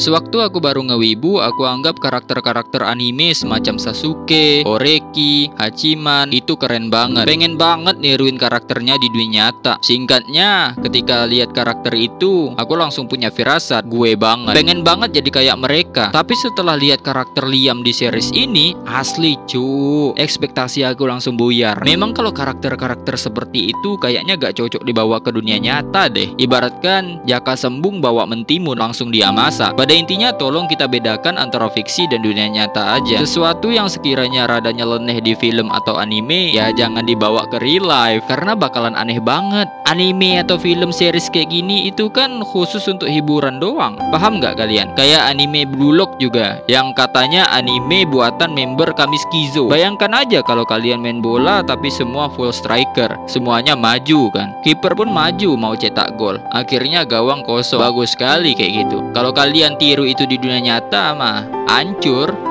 Sewaktu aku baru ngewibu, aku anggap karakter-karakter anime semacam Sasuke, Oreki, Hachiman itu keren banget. Pengen banget niruin karakternya di dunia nyata. Singkatnya, ketika lihat karakter itu, aku langsung punya firasat gue banget. Pengen banget jadi kayak mereka. Tapi setelah lihat karakter Liam di series ini, asli cu, ekspektasi aku langsung buyar. Memang kalau karakter-karakter seperti itu kayaknya gak cocok dibawa ke dunia nyata deh. Ibaratkan Jaka Sembung bawa mentimun langsung dia masak. Pada intinya tolong kita bedakan antara fiksi dan dunia nyata aja. Sesuatu yang sekiranya rada nyeleneh di film atau anime ya jangan dibawa ke real life karena bakalan aneh banget. Anime atau film series kayak gini itu kan khusus untuk hiburan doang. Paham nggak kalian? Kayak anime Blue Lock juga yang katanya anime buatan member kami Skizo. Bayangkan aja kalau kalian main bola tapi semua full striker, semuanya maju kan. Kiper pun maju mau cetak gol. Akhirnya gawang kosong. Bagus sekali kayak gitu. Kalau kalian tiru itu di dunia nyata mah hancur